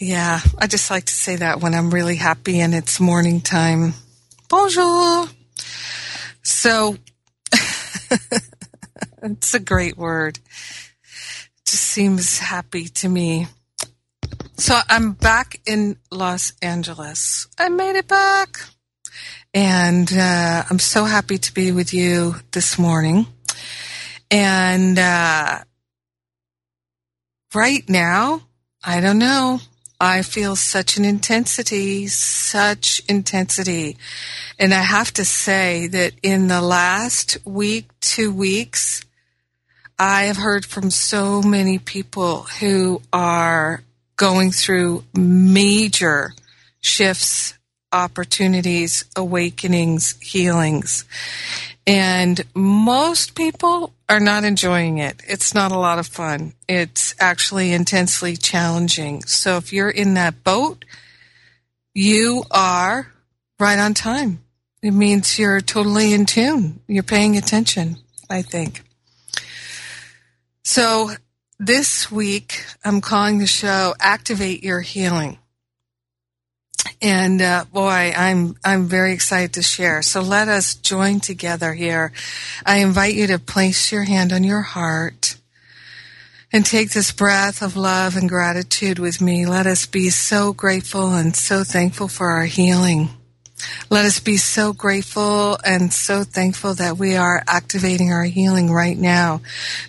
Yeah, I just like to say that when I'm really happy and it's morning time. Bonjour. So, it's a great word. It just seems happy to me. So I'm back in Los Angeles. I made it back. And uh, I'm so happy to be with you this morning. And uh, right now, I don't know. I feel such an intensity, such intensity. And I have to say that in the last week, two weeks, I have heard from so many people who are going through major shifts, opportunities, awakenings, healings. And most people are not enjoying it. It's not a lot of fun. It's actually intensely challenging. So if you're in that boat, you are right on time. It means you're totally in tune. You're paying attention, I think. So this week, I'm calling the show Activate Your Healing. And uh, boy, I'm I'm very excited to share. So let us join together here. I invite you to place your hand on your heart and take this breath of love and gratitude with me. Let us be so grateful and so thankful for our healing. Let us be so grateful and so thankful that we are activating our healing right now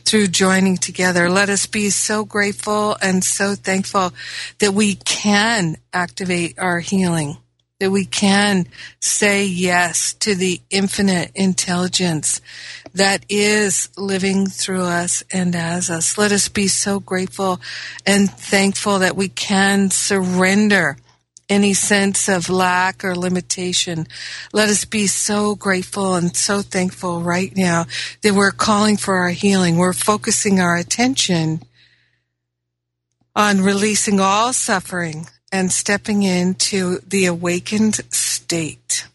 through joining together. Let us be so grateful and so thankful that we can activate our healing, that we can say yes to the infinite intelligence that is living through us and as us. Let us be so grateful and thankful that we can surrender any sense of lack or limitation. Let us be so grateful and so thankful right now that we're calling for our healing. We're focusing our attention on releasing all suffering and stepping into the awakened state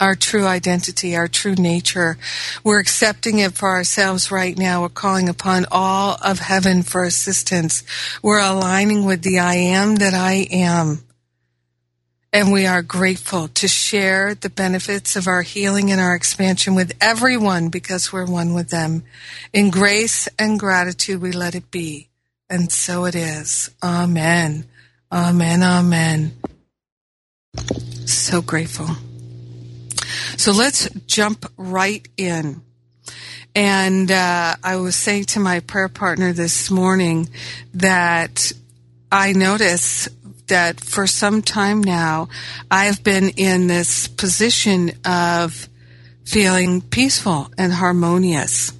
our true identity, our true nature. We're accepting it for ourselves right now. We're calling upon all of heaven for assistance. We're aligning with the I am that I am. And we are grateful to share the benefits of our healing and our expansion with everyone because we're one with them. In grace and gratitude, we let it be. And so it is. Amen. Amen. Amen. So grateful. So let's jump right in. And uh, I was saying to my prayer partner this morning that I notice that for some time now, I've been in this position of feeling peaceful and harmonious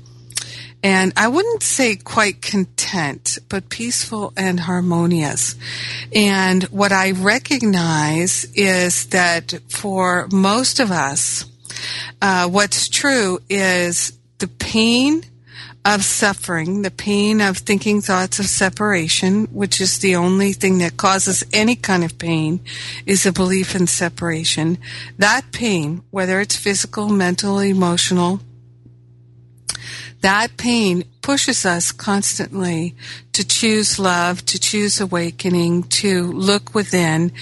and I wouldn't say quite content, but peaceful and harmonious. And what I recognize is that for most of us, uh, what's true is the pain of suffering, the pain of thinking thoughts of separation, which is the only thing that causes any kind of pain, is a belief in separation. That pain, whether it's physical, mental, emotional, that pain pushes us constantly to choose love, to choose awakening, to look within,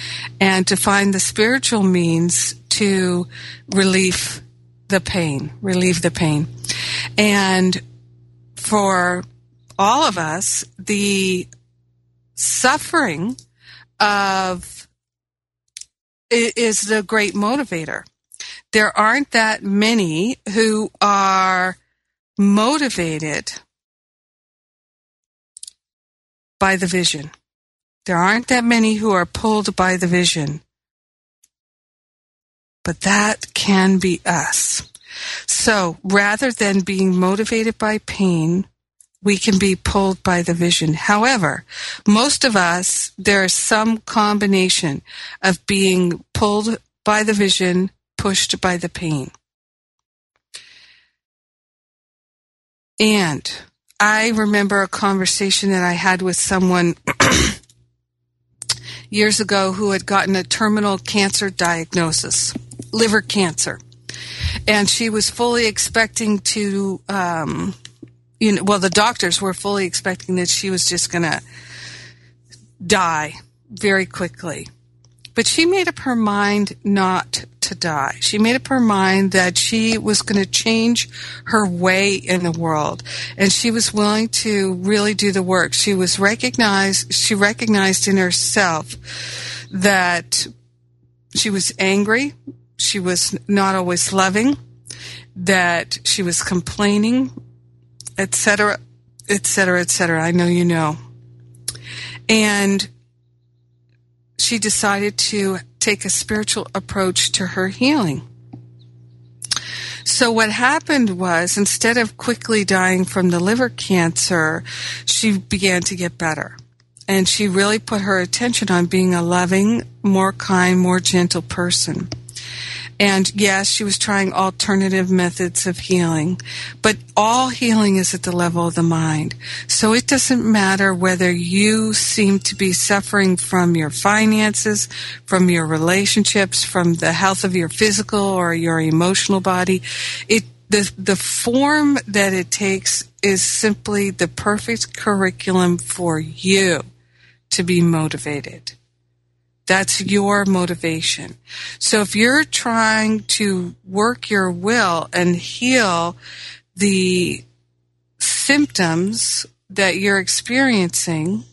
and to find the spiritual means to relieve the pain, relieve the pain. And for all of us, the suffering of is the great motivator. There aren't that many who are motivated by the vision. There aren't that many who are pulled by the vision. But that can be us. So rather than being motivated by pain, we can be pulled by the vision. However, most of us, there is some combination of being pulled by the vision, pushed by the pain. And I remember a conversation that I had with someone years ago who had gotten a terminal cancer diagnosis, liver cancer. And she was fully expecting to, um, you know, well, the doctors were fully expecting that she was just going to die very quickly. But she made up her mind not to die. She made up her mind that she was going to change her way in the world and she was willing to really do the work. She was recognized, she recognized in herself that she was angry. She was not always loving, that she was complaining, etc., etc., etc. I know you know. And she decided to take a spiritual approach to her healing. So what happened was instead of quickly dying from the liver cancer, she began to get better. And she really put her attention on being a loving, more kind, more gentle person. And yes, she was trying alternative methods of healing, but all healing is at the level of the mind. So it doesn't matter whether you seem to be suffering from your finances, from your relationships, from the health of your physical or your emotional body. It, the, the form that it takes is simply the perfect curriculum for you to be motivated. That's your motivation. So if you're trying to work your will and heal the symptoms that you're experiencing,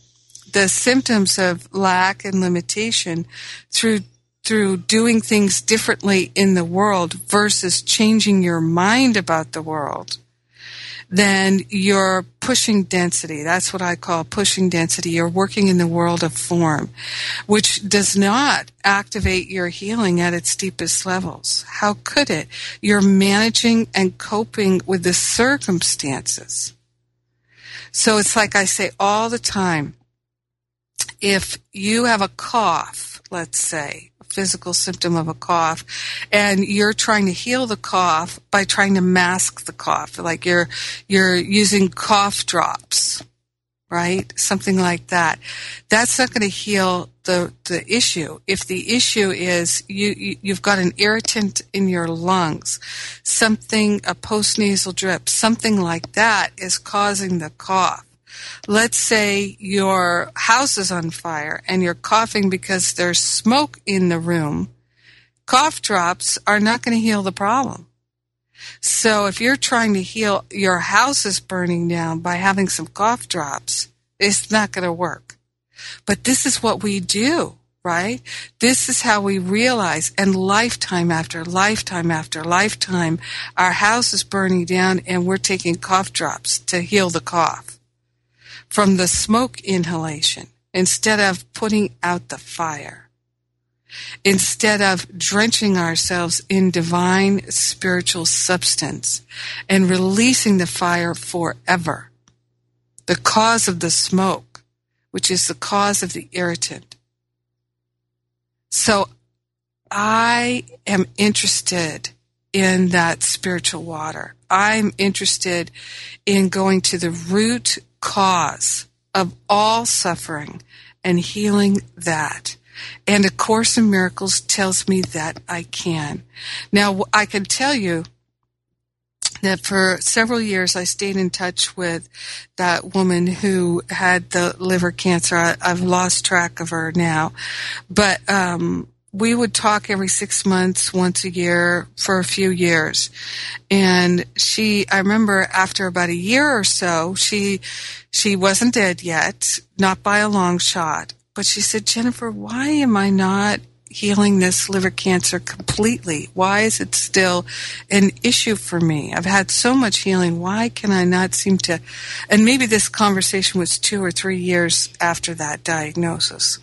the symptoms of lack and limitation through through doing things differently in the world versus changing your mind about the world, then you're pushing density. That's what I call pushing density. You're working in the world of form, which does not activate your healing at its deepest levels. How could it? You're managing and coping with the circumstances. So it's like I say all the time. If you have a cough, let's say, physical symptom of a cough and you're trying to heal the cough by trying to mask the cough. Like you're you're using cough drops right? Something like that. That's not going to heal the the issue. If the issue is you, you you've got an irritant in your lungs something a postnasal drip something like that is causing the cough let's say your house is on fire and you're coughing because there's smoke in the room, cough drops are not going to heal the problem. So if you're trying to heal your house is burning down by having some cough drops, it's not going to work. But this is what we do, right? This is how we realize and lifetime after lifetime after lifetime, our house is burning down and we're taking cough drops to heal the cough from the smoke inhalation instead of putting out the fire. Instead of drenching ourselves in divine spiritual substance and releasing the fire forever. The cause of the smoke, which is the cause of the irritant. So I am interested in that spiritual water. I'm interested in going to the root cause of all suffering and healing that. And A Course in Miracles tells me that I can. Now, I can tell you that for several years I stayed in touch with that woman who had the liver cancer. I, have lost track of her now, but um, we would talk every six months, once a year for a few years. And she, I remember after about a year or so, she, she wasn't dead yet, not by a long shot, but she said, Jennifer, why am I not healing this liver cancer completely? Why is it still an issue for me? I've had so much healing. Why can I not seem to? And maybe this conversation was two or three years after that diagnosis.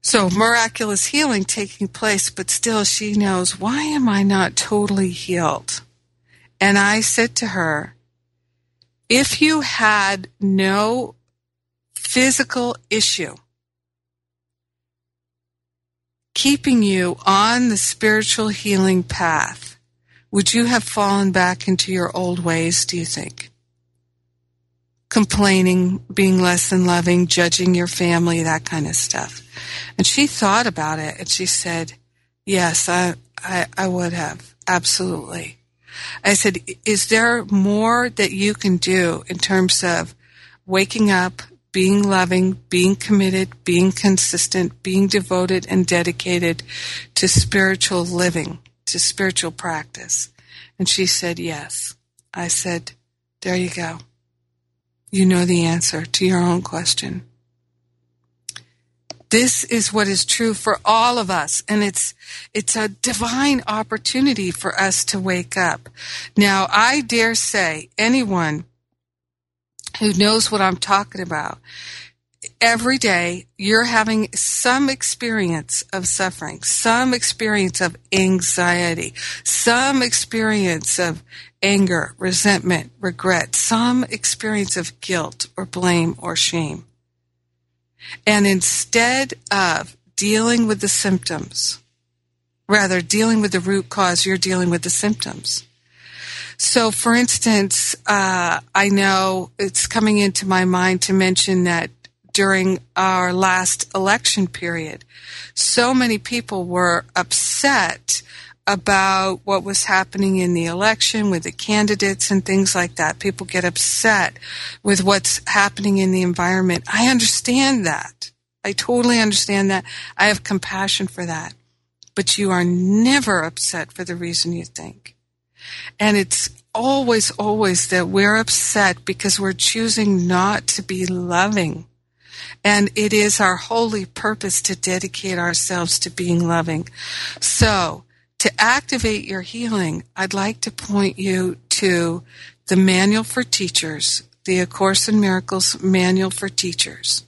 So miraculous healing taking place, but still she knows, why am I not totally healed? And I said to her, if you had no physical issue keeping you on the spiritual healing path, would you have fallen back into your old ways, do you think? Complaining, being less than loving, judging your family, that kind of stuff. And she thought about it and she said, Yes, I, I, I would have. Absolutely. I said, is there more that you can do in terms of waking up, being loving, being committed, being consistent, being devoted and dedicated to spiritual living, to spiritual practice? And she said, yes. I said, there you go. You know the answer to your own question. This is what is true for all of us. And it's, it's a divine opportunity for us to wake up. Now, I dare say anyone who knows what I'm talking about, every day you're having some experience of suffering, some experience of anxiety, some experience of anger, resentment, regret, some experience of guilt or blame or shame. And instead of dealing with the symptoms, rather dealing with the root cause, you're dealing with the symptoms. So, for instance, uh, I know it's coming into my mind to mention that during our last election period, so many people were upset about what was happening in the election with the candidates and things like that. People get upset with what's happening in the environment. I understand that. I totally understand that. I have compassion for that. But you are never upset for the reason you think. And it's always, always that we're upset because we're choosing not to be loving. And it is our holy purpose to dedicate ourselves to being loving. So, to activate your healing, I'd like to point you to the Manual for Teachers, the A Course in Miracles Manual for Teachers.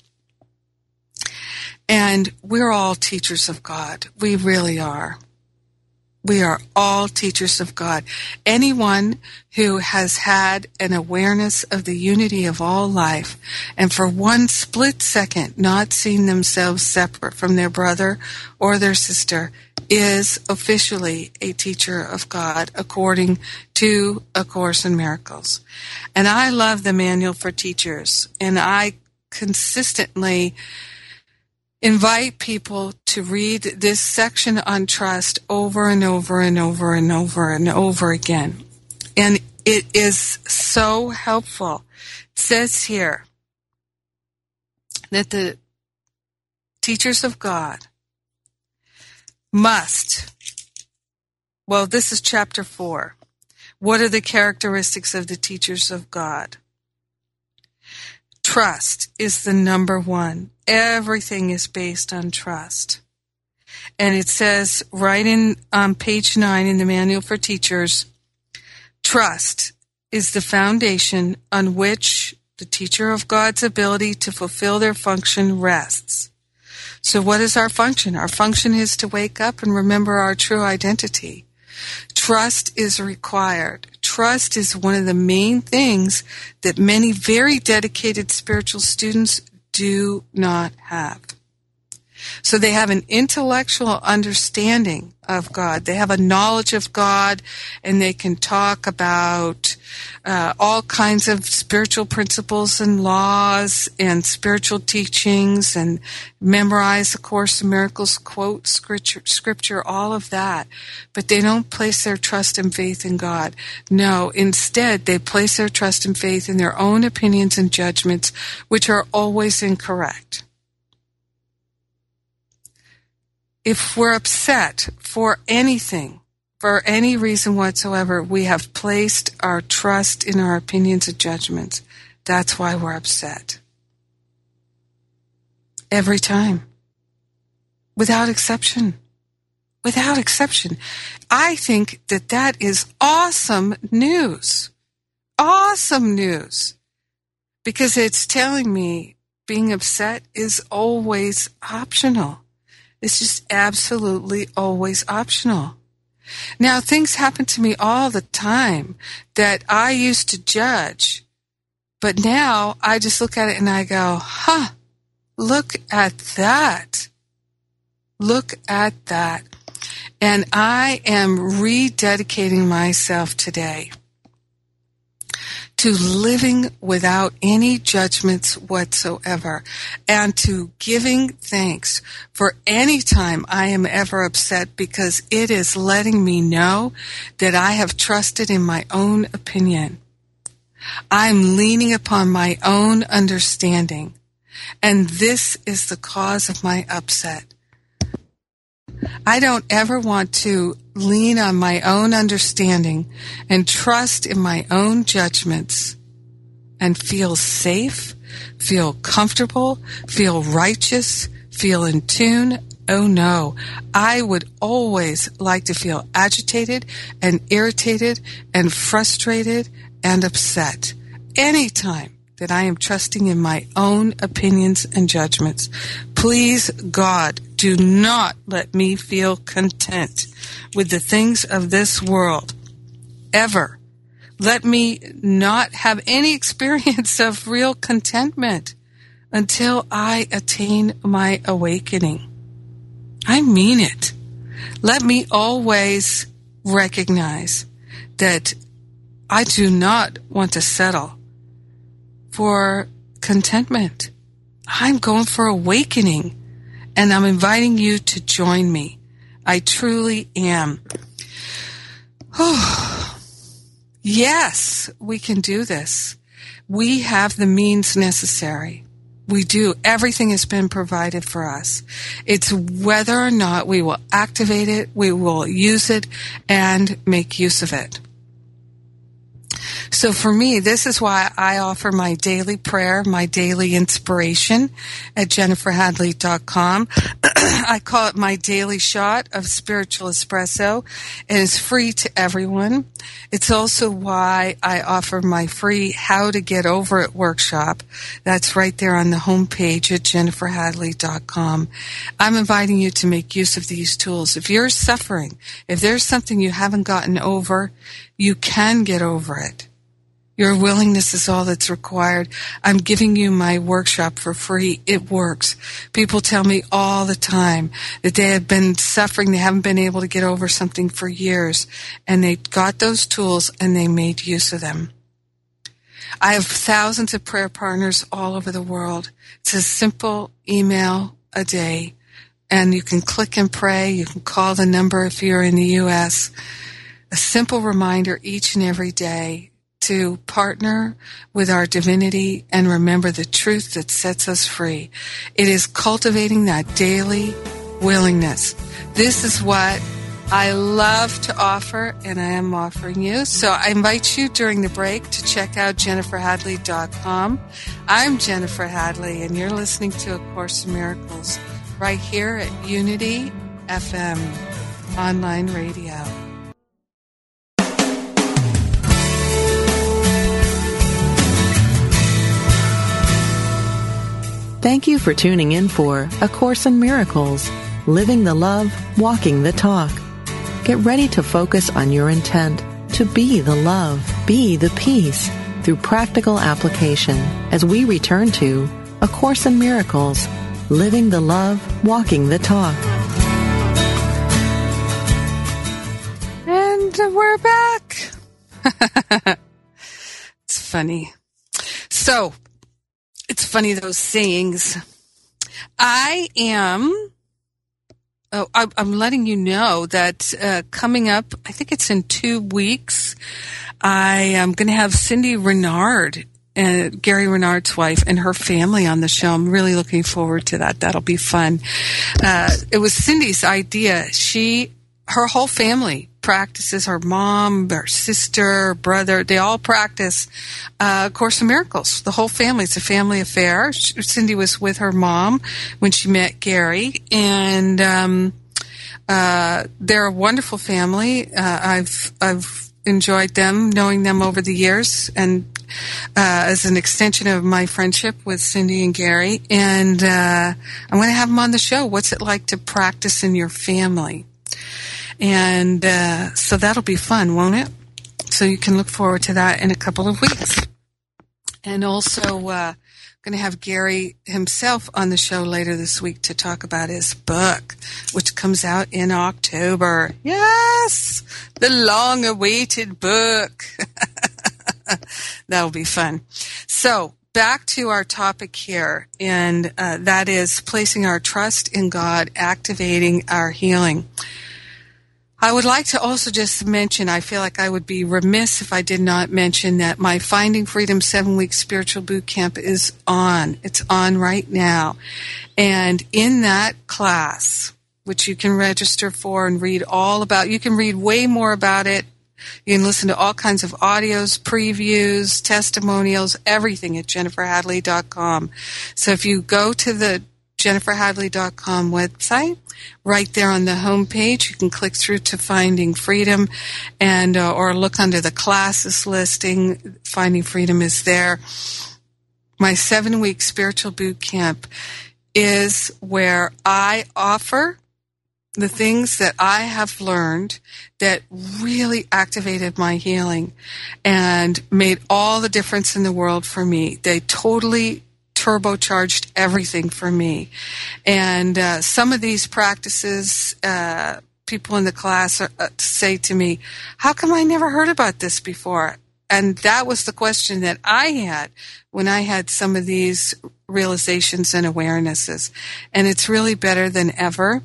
And we're all teachers of God. We really are. We are all teachers of God. Anyone who has had an awareness of the unity of all life and for one split second not seen themselves separate from their brother or their sister is officially a teacher of God according to A Course in Miracles. And I love the manual for teachers and I consistently invite people to read this section on trust over and over and over and over and over again. And it is so helpful. It says here that the teachers of God must, well, this is chapter four. What are the characteristics of the teachers of God? Trust is the number one. Everything is based on trust. And it says right in on page nine in the manual for teachers, trust is the foundation on which the teacher of God's ability to fulfill their function rests. So what is our function? Our function is to wake up and remember our true identity. Trust is required. Trust is one of the main things that many very dedicated spiritual students do not have. So they have an intellectual understanding of God. They have a knowledge of God and they can talk about uh, all kinds of spiritual principles and laws and spiritual teachings and memorize the Course in Miracles, quote scripture, scripture, all of that. But they don't place their trust and faith in God. No, instead they place their trust and faith in their own opinions and judgments, which are always incorrect. If we're upset for anything, for any reason whatsoever, we have placed our trust in our opinions and judgments. That's why we're upset. Every time. Without exception. Without exception. I think that that is awesome news. Awesome news. Because it's telling me being upset is always optional. It's just absolutely always optional. Now, things happen to me all the time that I used to judge But now I just look at it and I go, huh, look at that. Look at that. And I am rededicating myself today to living without any judgments whatsoever and to giving thanks for any time I am ever upset because it is letting me know that I have trusted in my own opinion. I'm leaning upon my own understanding. And this is the cause of my upset. I don't ever want to lean on my own understanding and trust in my own judgments and feel safe, feel comfortable, feel righteous, feel in tune. Oh no, I would always like to feel agitated and irritated and frustrated and upset anytime that I am trusting in my own opinions and judgments. Please, God, do not let me feel content with the things of this world. Ever. Let me not have any experience of real contentment until I attain my awakening. I mean it. Let me always recognize that I do not want to settle for contentment. I'm going for awakening and I'm inviting you to join me. I truly am. Yes, we can do this. We have the means necessary. We do. Everything has been provided for us. It's whether or not we will activate it, we will use it, and make use of it. So for me, this is why I offer my daily prayer, my daily inspiration at jenniferhadley.com. I call it my daily shot of spiritual espresso and it's free to everyone. It's also why I offer my free how to get over it workshop. That's right there on the homepage at jenniferhadley.com. I'm inviting you to make use of these tools. If you're suffering, if there's something you haven't gotten over, you can get over it. Your willingness is all that's required. I'm giving you my workshop for free. It works. People tell me all the time that they have been suffering. They haven't been able to get over something for years and they got those tools and they made use of them. I have thousands of prayer partners all over the world. It's a simple email a day and you can click and pray. You can call the number if you're in the U.S. A simple reminder each and every day to partner with our divinity and remember the truth that sets us free. It is cultivating that daily willingness. This is what I love to offer and I am offering you. So I invite you during the break to check out jenniferhadley.com. I'm Jennifer Hadley and you're listening to A Course in Miracles right here at Unity FM online radio. Thank you for tuning in for A Course in Miracles, Living the Love, Walking the Talk. Get ready to focus on your intent to be the love, be the peace through practical application as we return to A Course in Miracles, Living the Love, Walking the Talk. And we're back. it's funny. So, it's funny those sayings. I am. Oh, I, am letting you know that uh, coming up, I think it's in two weeks. I am going to have Cindy Renard and uh, Gary Renard's wife and her family on the show. I'm really looking forward to that. That'll be fun. Uh, it was Cindy's idea. She, her whole family practices her mom, her sister, brother. They all practice uh, Course in Miracles. The whole family. It's a family affair. Cindy was with her mom when she met Gary, and um, uh, they're a wonderful family. Uh, I've I've enjoyed them, knowing them over the years, and uh, as an extension of my friendship with Cindy and Gary. And I'm going to have them on the show. What's it like to practice in your family? And uh, so that'll be fun, won't it? So you can look forward to that in a couple of weeks. And also, uh, going to have Gary himself on the show later this week to talk about his book, which comes out in October. Yes! The long awaited book. That'll be fun. So, back to our topic here, and uh, that is placing our trust in God, activating our healing. I would like to also just mention, I feel like I would be remiss if I did not mention that my Finding Freedom seven week spiritual boot camp is on. It's on right now. And in that class, which you can register for and read all about, you can read way more about it. You can listen to all kinds of audios, previews, testimonials, everything at jenniferhadley.com. So if you go to the jenniferhadley.com website. Right there on the home page, you can click through to Finding Freedom and uh, or look under the classes listing. Finding Freedom is there. My 7-week spiritual boot camp is where I offer the things that I have learned that really activated my healing and made all the difference in the world for me. They totally turbocharged everything for me. And uh, some of these practices, uh, people in the class are, uh, say to me, "How come I never heard about this before?" And that was the question that I had when I had some of these realizations and awarenesses. And it's really better than ever.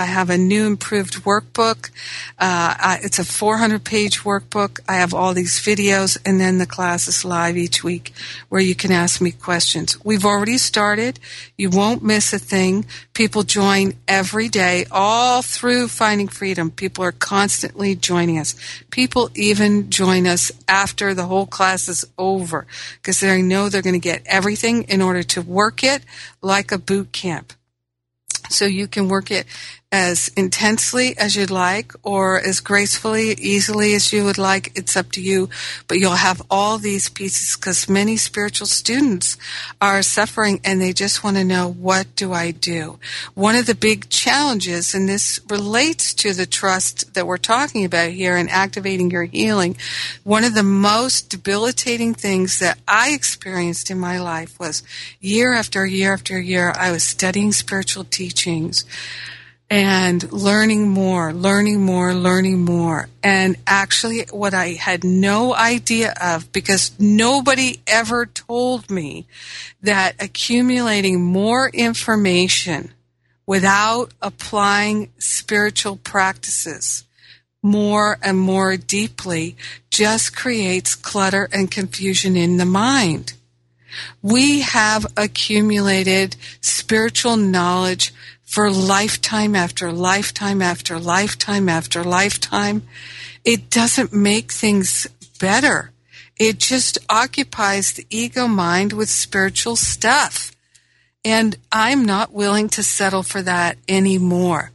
I have a new improved workbook. Uh, I, it's a 400 page workbook. I have all these videos and then the class is live each week where you can ask me questions. We've already started. You won't miss a thing. People join every day all through Finding Freedom. People are constantly joining us. People even join us after the whole class is over because they know they're going to get everything in order to work it like a boot camp so you can work it as intensely as you'd like or as gracefully, easily as you would like. It's up to you. But you'll have all these pieces because many spiritual students are suffering and they just want to know, what do I do? One of the big challenges, and this relates to the trust that we're talking about here and activating your healing. One of the most debilitating things that I experienced in my life was year after year after year, I was studying spiritual teachings and learning more, learning more, learning more. And actually, what I had no idea of, because nobody ever told me that accumulating more information without applying spiritual practices more and more deeply just creates clutter and confusion in the mind. We have accumulated spiritual knowledge for lifetime after lifetime after lifetime after lifetime, it doesn't make things better. It just occupies the ego mind with spiritual stuff. And I'm not willing to settle for that anymore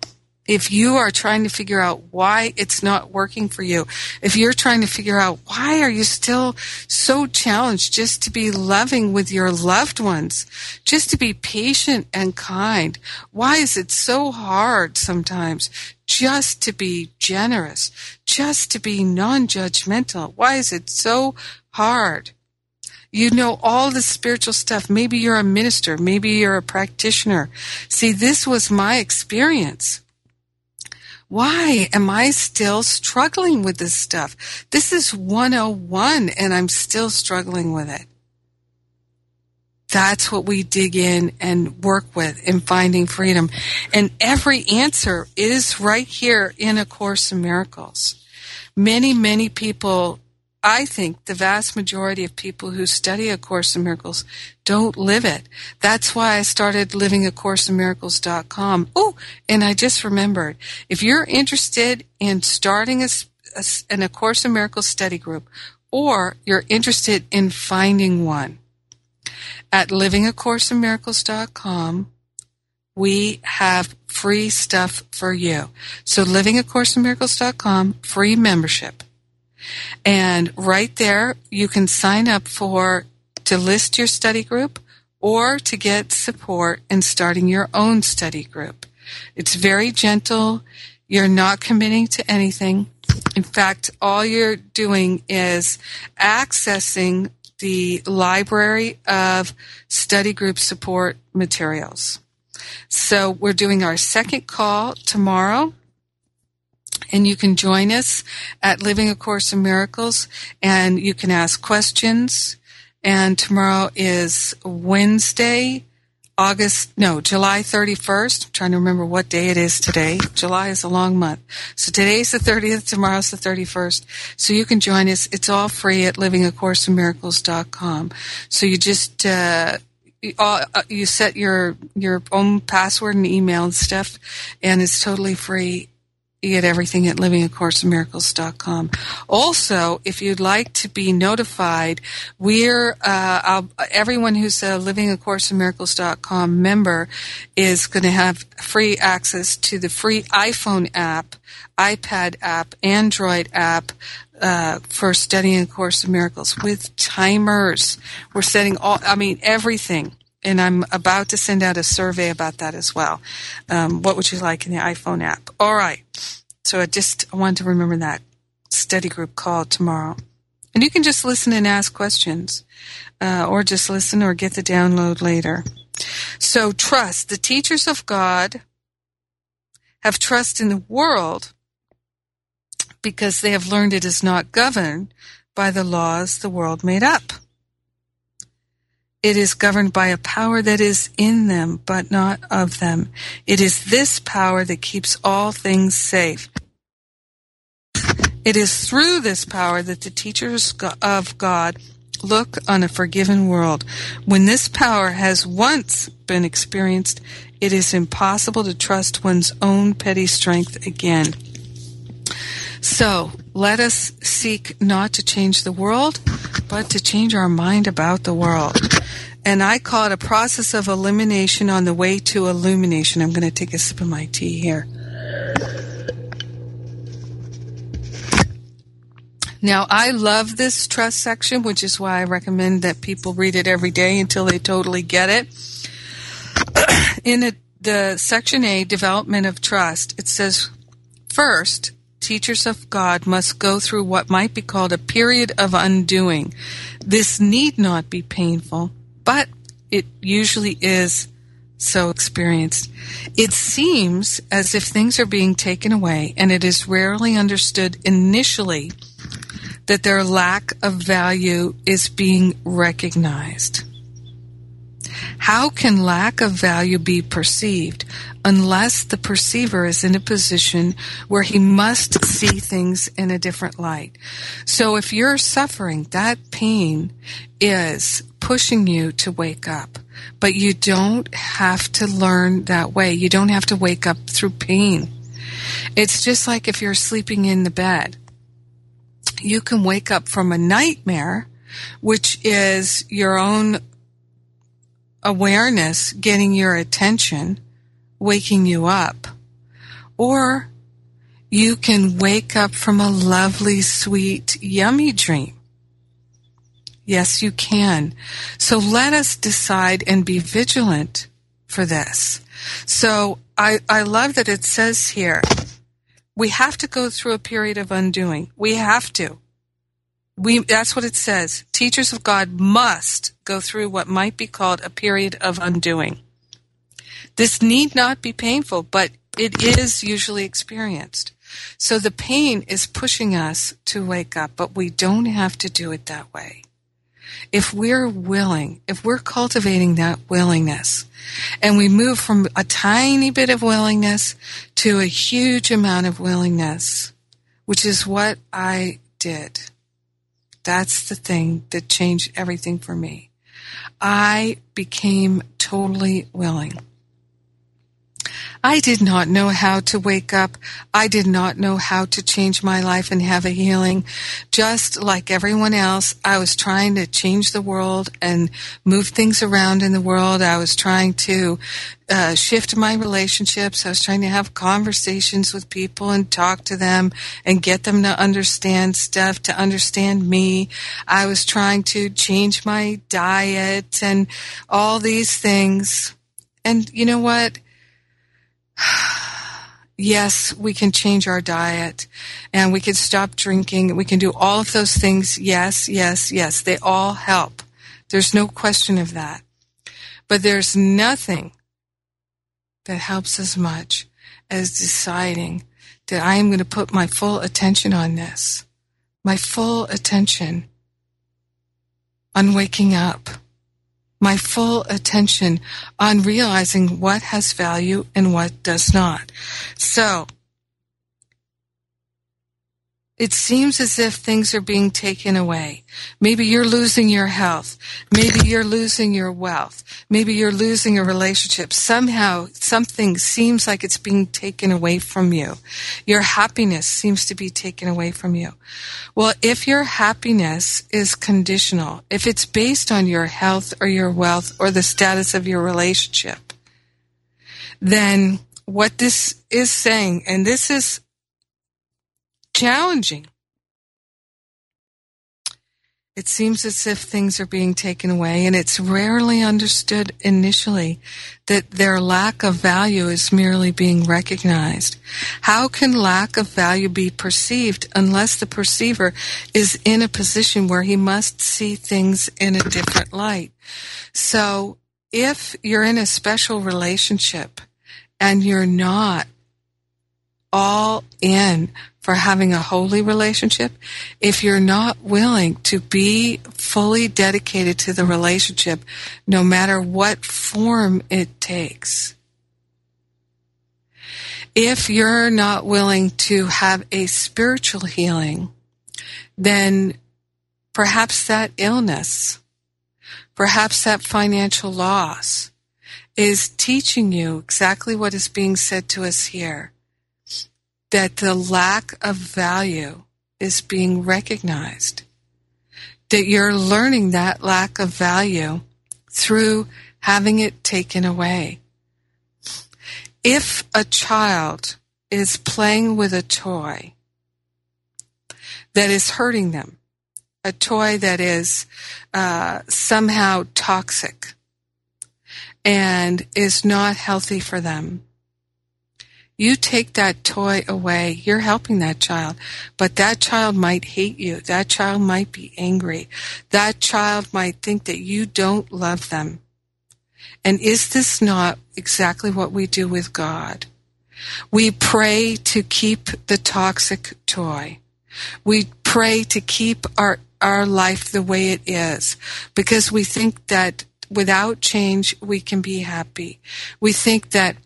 if you are trying to figure out why it's not working for you, if you're trying to figure out why are you still so challenged just to be loving with your loved ones, just to be patient and kind, why is it so hard sometimes just to be generous, just to be non-judgmental? Why is it so hard? You know all the spiritual stuff. Maybe you're a minister. Maybe you're a practitioner. See, this was my experience why am I still struggling with this stuff? This is 101 and I'm still struggling with it. That's what we dig in and work with in finding freedom. And every answer is right here in A Course in Miracles. Many, many people I think the vast majority of people who study A Course in Miracles don't live it. That's why I started livingacourseinmiracles.com. Oh, and I just remembered, if you're interested in starting a, a, an A Course in Miracles study group, or you're interested in finding one, at livingacourseinmiracles.com, we have free stuff for you. So livingacourseinmiracles.com, free membership. And right there, you can sign up for to list your study group or to get support in starting your own study group. It's very gentle. You're not committing to anything. In fact, all you're doing is accessing the library of study group support materials. So we're doing our second call tomorrow. And you can join us at Living A Course in Miracles and you can ask questions. And tomorrow is Wednesday, August, no, July 31st. I'm trying to remember what day it is today. July is a long month. So today's the 30th, tomorrow's the 31st. So you can join us. It's all free at livingacourseinmiracles.com. So you just, uh, uh, you set your your own password and email and stuff, and it's totally free. You get everything at livingacourseinmiracles.com. Also, if you'd like to be notified, we're uh, everyone who's a livingacourseinmiracles.com member is going to have free access to the free iPhone app, iPad app, Android app uh, for studying a course of miracles with timers. We're setting all, I mean, everything. And I'm about to send out a survey about that as well. Um, what would you like in the iPhone app? All right. So I just wanted to remember that study group call tomorrow. And you can just listen and ask questions, uh, or just listen or get the download later. So trust. The teachers of God have trust in the world because they have learned it is not governed by the laws the world made up. It is governed by a power that is in them, but not of them. It is this power that keeps all things safe. It is through this power that the teachers of God look on a forgiven world. When this power has once been experienced, it is impossible to trust one's own petty strength again. So let us seek not to change the world, but to change our mind about the world. And I call it a process of elimination on the way to illumination. I'm going to take a sip of my tea here. Now, I love this trust section, which is why I recommend that people read it every day until they totally get it. In it, the section A, development of trust, it says, first, teachers of God must go through what might be called a period of undoing. This need not be painful, but it usually is so experienced. It seems as if things are being taken away, and it is rarely understood initially that their lack of value is being recognized. How can lack of value be perceived unless the perceiver is in a position where he must see things in a different light? So if you're suffering, that pain is pushing you to wake up. But you don't have to learn that way. You don't have to wake up through pain. It's just like if you're sleeping in the bed. You can wake up from a nightmare, which is your own awareness getting your attention, waking you up. Or you can wake up from a lovely, sweet, yummy dream. Yes, you can. So let us decide and be vigilant for this. So I, I love that it says here, we have to go through a period of undoing. We have to. We, that's what it says. Teachers of God must go through what might be called a period of undoing. This need not be painful, but it is usually experienced. So the pain is pushing us to wake up, but we don't have to do it that way. If we're willing, if we're cultivating that willingness, and we move from a tiny bit of willingness to a huge amount of willingness, which is what I did. That's the thing that changed everything for me. I became totally willing. I did not know how to wake up. I did not know how to change my life and have a healing. Just like everyone else, I was trying to change the world and move things around in the world. I was trying to uh, shift my relationships. I was trying to have conversations with people and talk to them and get them to understand stuff, to understand me. I was trying to change my diet and all these things. And you know what? yes, we can change our diet and we can stop drinking. We can do all of those things. Yes, yes, yes. They all help. There's no question of that. But there's nothing that helps as much as deciding that I am going to put my full attention on this, my full attention on waking up my full attention on realizing what has value and what does not. So, it seems as if things are being taken away. Maybe you're losing your health. Maybe you're losing your wealth. Maybe you're losing a relationship. Somehow something seems like it's being taken away from you. Your happiness seems to be taken away from you. Well, if your happiness is conditional, if it's based on your health or your wealth or the status of your relationship, then what this is saying, and this is challenging. It seems as if things are being taken away, and it's rarely understood initially that their lack of value is merely being recognized. How can lack of value be perceived unless the perceiver is in a position where he must see things in a different light? So, if you're in a special relationship and you're not all in for having a holy relationship, if you're not willing to be fully dedicated to the relationship, no matter what form it takes, if you're not willing to have a spiritual healing, then perhaps that illness, perhaps that financial loss is teaching you exactly what is being said to us here that the lack of value is being recognized. That you're learning that lack of value through having it taken away. If a child is playing with a toy that is hurting them, a toy that is uh, somehow toxic and is not healthy for them, you take that toy away, you're helping that child. But that child might hate you. That child might be angry. That child might think that you don't love them. And is this not exactly what we do with God? We pray to keep the toxic toy. We pray to keep our, our life the way it is because we think that without change we can be happy. We think that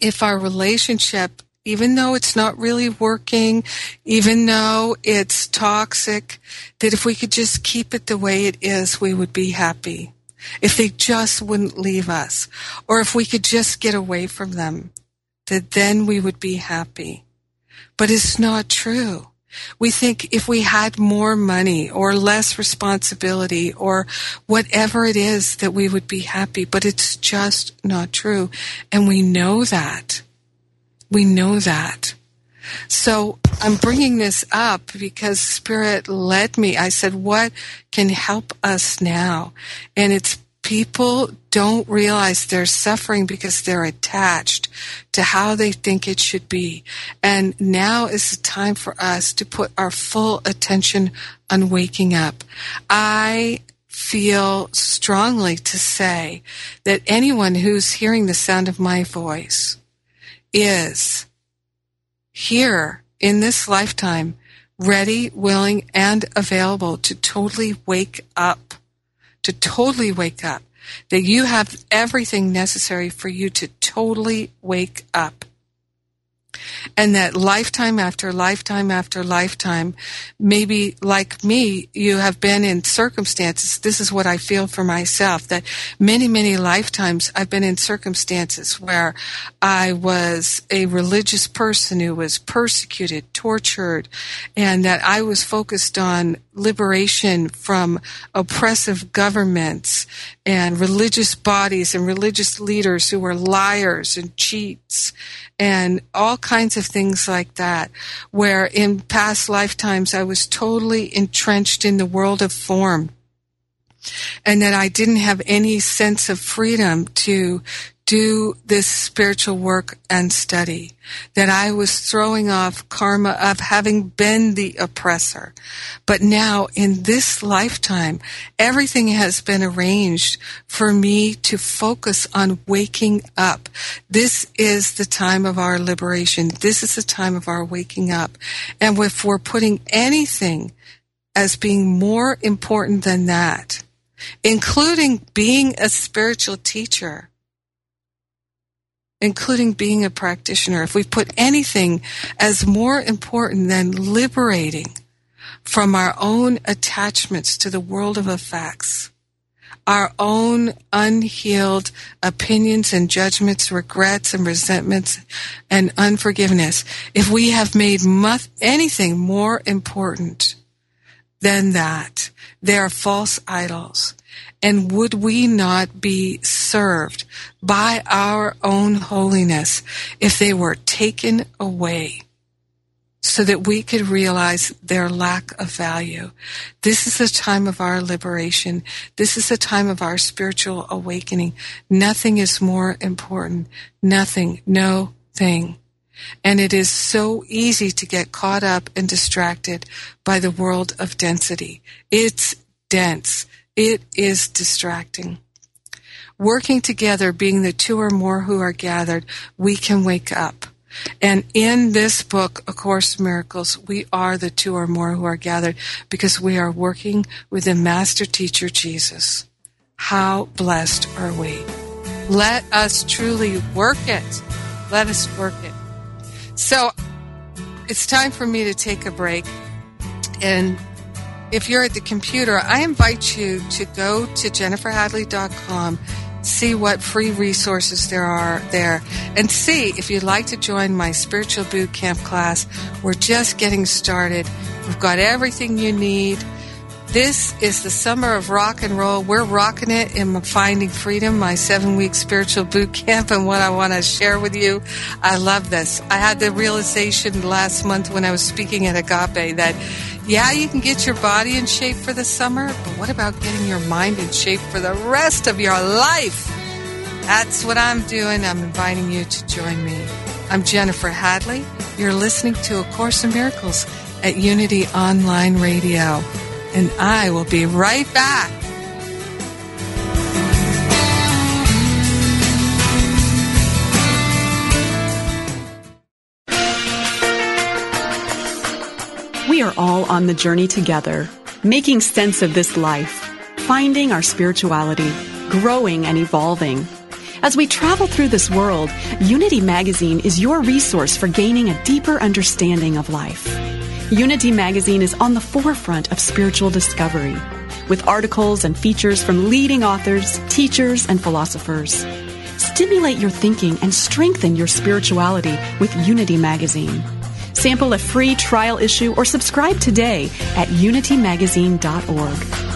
if our relationship, even though it's not really working, even though it's toxic, that if we could just keep it the way it is, we would be happy. If they just wouldn't leave us, or if we could just get away from them, that then we would be happy. But it's not true. We think if we had more money or less responsibility or whatever it is that we would be happy, but it's just not true. And we know that. We know that. So I'm bringing this up because Spirit led me. I said, what can help us now? And it's people don't realize they're suffering because they're attached to how they think it should be. And now is the time for us to put our full attention on waking up. I feel strongly to say that anyone who's hearing the sound of my voice is here in this lifetime ready, willing, and available to totally wake up to totally wake up, that you have everything necessary for you to totally wake up and that lifetime after lifetime after lifetime, maybe like me, you have been in circumstances. This is what I feel for myself that many, many lifetimes I've been in circumstances where I was a religious person who was persecuted, tortured, and that I was focused on liberation from oppressive governments and religious bodies and religious leaders who were liars and cheats and all kinds of things like that, where in past lifetimes I was totally entrenched in the world of form and that I didn't have any sense of freedom to do this spiritual work and study, that I was throwing off karma of having been the oppressor. But now in this lifetime, everything has been arranged for me to focus on waking up. This is the time of our liberation. This is the time of our waking up. And if we're putting anything as being more important than that, including being a spiritual teacher, including being a practitioner, if we put anything as more important than liberating from our own attachments to the world of effects, our own unhealed opinions and judgments, regrets and resentments and unforgiveness, if we have made anything more important than that, they are false idols. And would we not be served by our own holiness if they were taken away so that we could realize their lack of value? This is a time of our liberation. This is a time of our spiritual awakening. Nothing is more important. Nothing. No thing. And it is so easy to get caught up and distracted by the world of density. It's dense. It is distracting. Working together, being the two or more who are gathered, we can wake up. And in this book, A Course in Miracles, we are the two or more who are gathered because we are working with the Master Teacher Jesus. How blessed are we? Let us truly work it. Let us work it. So it's time for me to take a break and if you're at the computer, I invite you to go to jenniferhadley.com, see what free resources there are there, and see if you'd like to join my spiritual boot camp class. We're just getting started. We've got everything you need. This is the summer of rock and roll. We're rocking it in Finding Freedom, my seven week spiritual boot camp, and what I want to share with you. I love this. I had the realization last month when I was speaking at Agape that yeah, you can get your body in shape for the summer, but what about getting your mind in shape for the rest of your life? That's what I'm doing. I'm inviting you to join me. I'm Jennifer Hadley. You're listening to A Course in Miracles at Unity Online Radio, and I will be right back. We are all on the journey together, making sense of this life, finding our spirituality, growing and evolving. As we travel through this world, Unity Magazine is your resource for gaining a deeper understanding of life. Unity Magazine is on the forefront of spiritual discovery, with articles and features from leading authors, teachers, and philosophers. Stimulate your thinking and strengthen your spirituality with Unity Magazine. Sample a free trial issue or subscribe today at unitymagazine.org.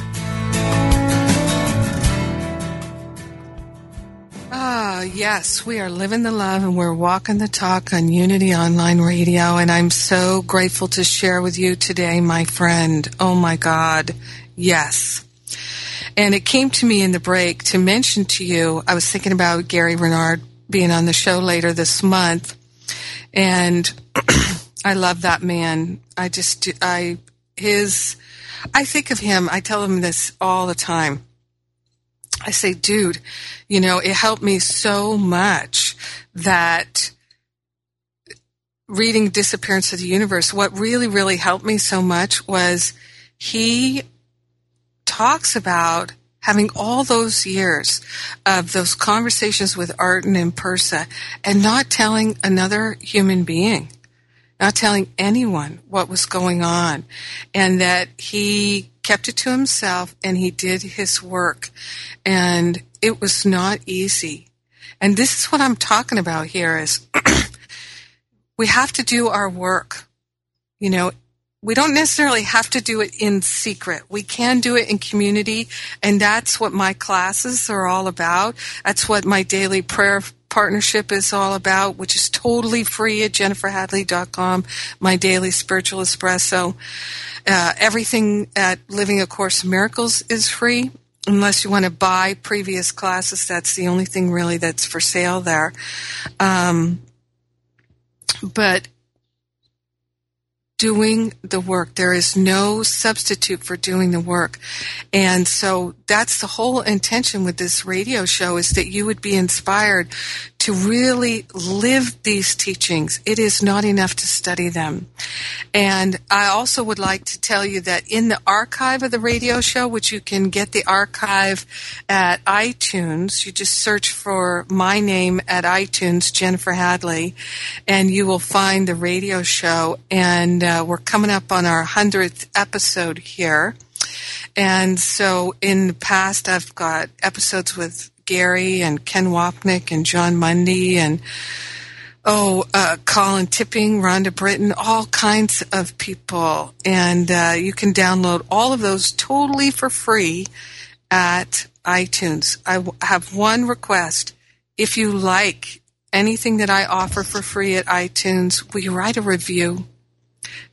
Ah, yes, we are living the love and we're walking the talk on Unity Online Radio. And I'm so grateful to share with you today, my friend. Oh my God. Yes. And it came to me in the break to mention to you, I was thinking about Gary Renard being on the show later this month. And I love that man. I just, I, his, I think of him, I tell him this all the time. I say, dude, you know, it helped me so much that reading Disappearance of the Universe, what really, really helped me so much was he talks about having all those years of those conversations with Arten and Pursah and not telling another human being, not telling anyone what was going on, and that he kept it to himself and he did his work. And it was not easy. And this is what I'm talking about here is we have to do our work. You know, we don't necessarily have to do it in secret. We can do it in community, and that's what my classes are all about. That's what my daily prayer partnership is all about, which is totally free at jenniferhadley.com, my daily spiritual espresso. Uh, everything at Living A Course in Miracles is free. Unless you want to buy previous classes, that's the only thing really that's for sale there. Um, but doing the work. There is no substitute for doing the work. And so that's the whole intention with this radio show is that you would be inspired to really live these teachings. It is not enough to study them. And I also would like to tell you that in the archive of the radio show, which you can get the archive at iTunes, you just search for my name at iTunes, Jennifer Hadley, and you will find the radio show. And uh, we're coming up on our 100th episode here. And so in the past, I've got episodes with Gary and Ken Wapnick and Jon Mundy and oh, uh, Colin Tipping, Rhonda Britten, all kinds of people. And uh, you can download all of those totally for free at iTunes. I w- have one request. If you like anything that I offer for free at iTunes, will you write a review?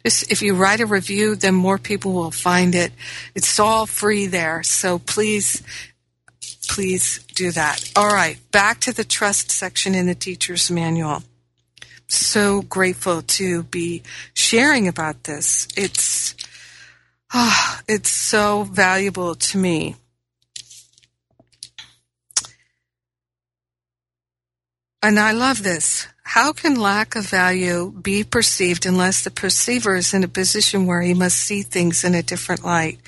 Just if you write a review, then more people will find it. It's all free there. So please please do that. All right, back to the trust section in the teacher's manual. So grateful to be sharing about this. It's oh, it's so valuable to me. And I love this. How can lack of value be perceived unless the perceiver is in a position where he must see things in a different light?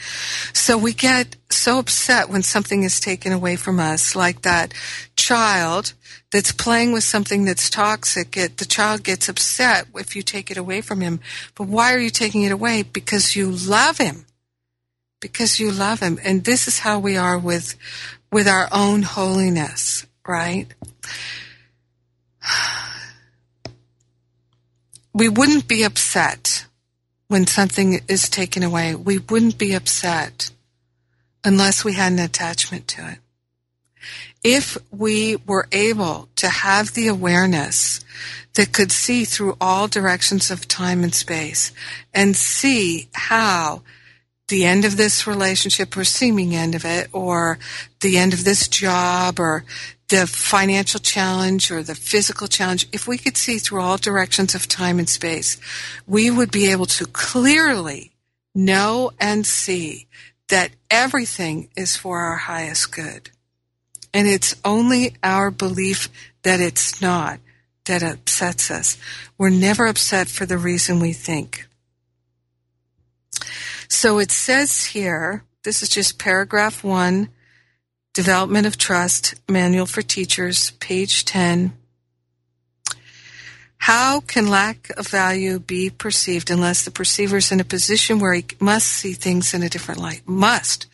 So we get so upset when something is taken away from us, like that child that's playing with something that's toxic. It, the child gets upset if you take it away from him. But why are you taking it away? Because you love him. Because you love him. And this is how we are with, with our own holiness, right? we wouldn't be upset when something is taken away. We wouldn't be upset unless we had an attachment to it. If we were able to have the awareness that could see through all directions of time and space and see how the end of this relationship or seeming end of it or the end of this job or the financial challenge or the physical challenge, if we could see through all directions of time and space, we would be able to clearly know and see that everything is for our highest good. And it's only our belief that it's not that upsets us. We're never upset for the reason we think. So it says here, this is just paragraph one, Development of Trust, Manual for Teachers, page 10. How can lack of value be perceived unless the perceiver is in a position where he must see things in a different light? Must.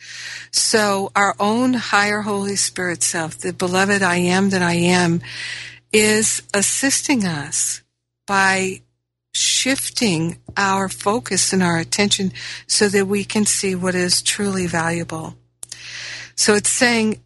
So our own higher Holy Spirit self, the beloved I am that I am, is assisting us by shifting our focus and our attention so that we can see what is truly valuable. So it's saying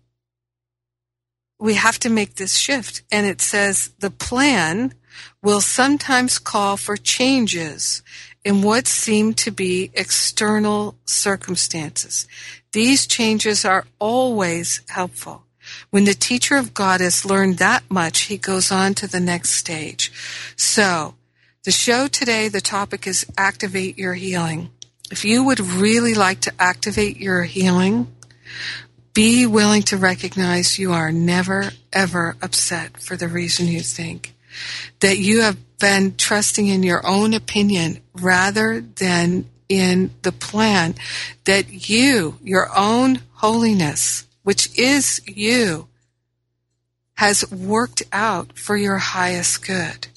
we have to make this shift. And it says the plan will sometimes call for changes in what seem to be external circumstances. These changes are always helpful. When the teacher of God has learned that much, he goes on to the next stage. So, the show today, the topic is activate your healing. If you would really like to activate your healing, be willing to recognize you are never, ever upset for the reason you think. That you have been trusting in your own opinion rather than in the plan that you, your own holiness, which is you, has worked out for your highest good.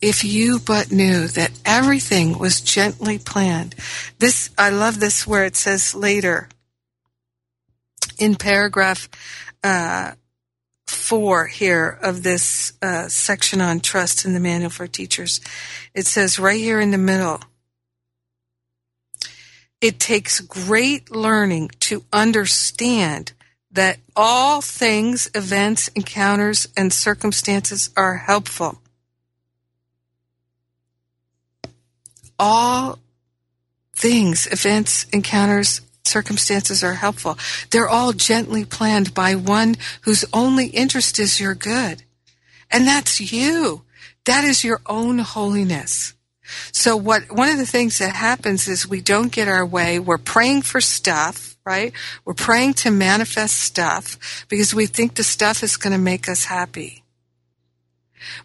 If you but knew that everything was gently planned. This, I love this where it says later, in paragraph uh, four here of this uh, section on trust in the manual for teachers, it says right here in the middle, it takes great learning to understand that all things, events, encounters, and circumstances are helpful. All things, events, encounters, circumstances are helpful. They're all gently planned by one whose only interest is your good. And that's you. That is your own holiness. So what, one of the things that happens is we don't get our way. We're praying for stuff, right? We're praying to manifest stuff because we think the stuff is going to make us happy.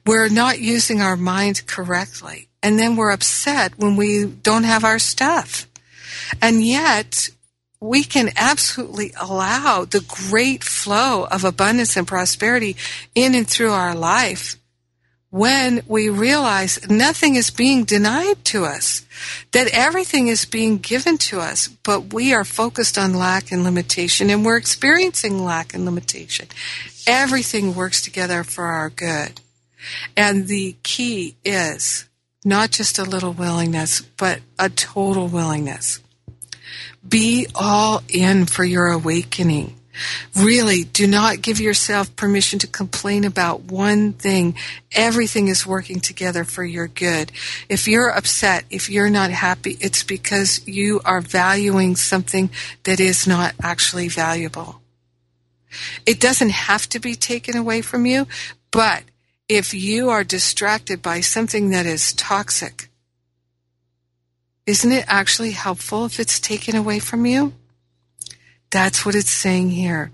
We're not using our mind correctly. And then we're upset when we don't have our stuff. And yet, we can absolutely allow the great flow of abundance and prosperity in and through our life when we realize nothing is being denied to us, that everything is being given to us, but we are focused on lack and limitation and we're experiencing lack and limitation. Everything works together for our good. And the key is not just a little willingness, but a total willingness. Be all in for your awakening. Really, do not give yourself permission to complain about one thing. Everything is working together for your good. If you're upset, if you're not happy, it's because you are valuing something that is not actually valuable. It doesn't have to be taken away from you, but if you are distracted by something that is toxic, isn't it actually helpful if it's taken away from you? That's what it's saying here.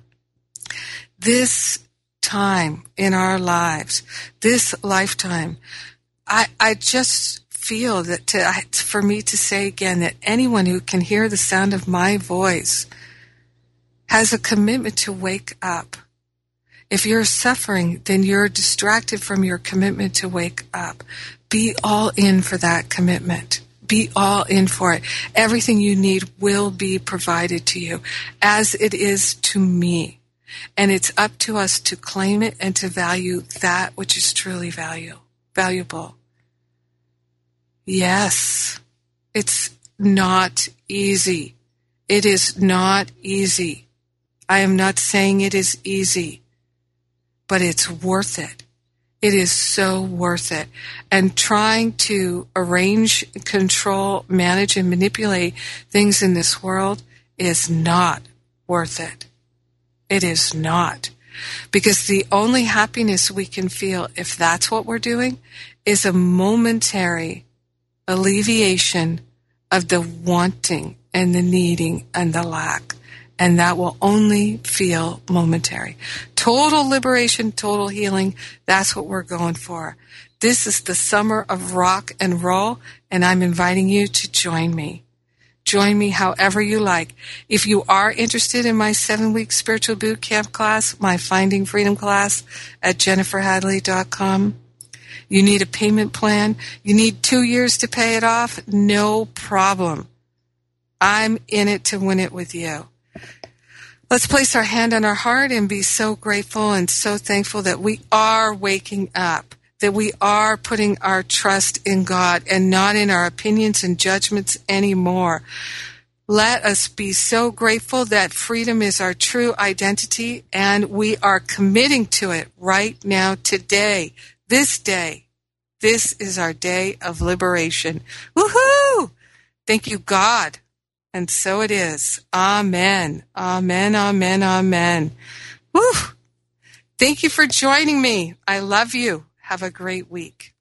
This time in our lives, this lifetime, I, I just feel that to, for me to say again that anyone who can hear the sound of my voice has a commitment to wake up. If you're suffering, then you're distracted from your commitment to wake up. Be all in for that commitment be all in for it. Everything you need will be provided to you as it is to me. And it's up to us to claim it and to value that which is truly value, valuable. Yes, it's not easy. It is not easy. I am not saying it is easy, but it's worth it. It is so worth it. And trying to arrange, control, manage, and manipulate things in this world is not worth it. It is not. Because the only happiness we can feel, if that's what we're doing, is a momentary alleviation of the wanting and the needing and the lack and that will only feel momentary. Total liberation, total healing, that's what we're going for. This is the summer of rock and roll, and I'm inviting you to join me. Join me however you like. If you are interested in my seven week spiritual boot camp class, my Finding Freedom class at jenniferhadley.com, you need a payment plan, you need two years to pay it off, no problem. I'm in it to win it with you. Let's place our hand on our heart and be so grateful and so thankful that we are waking up, that we are putting our trust in God and not in our opinions and judgments anymore. Let us be so grateful that freedom is our true identity and we are committing to it right now, today, this day. This is our day of liberation. Woohoo! Thank you, God. And so it is. Amen. Amen. Amen. Amen. Woo! Thank you for joining me. I love you. Have a great week.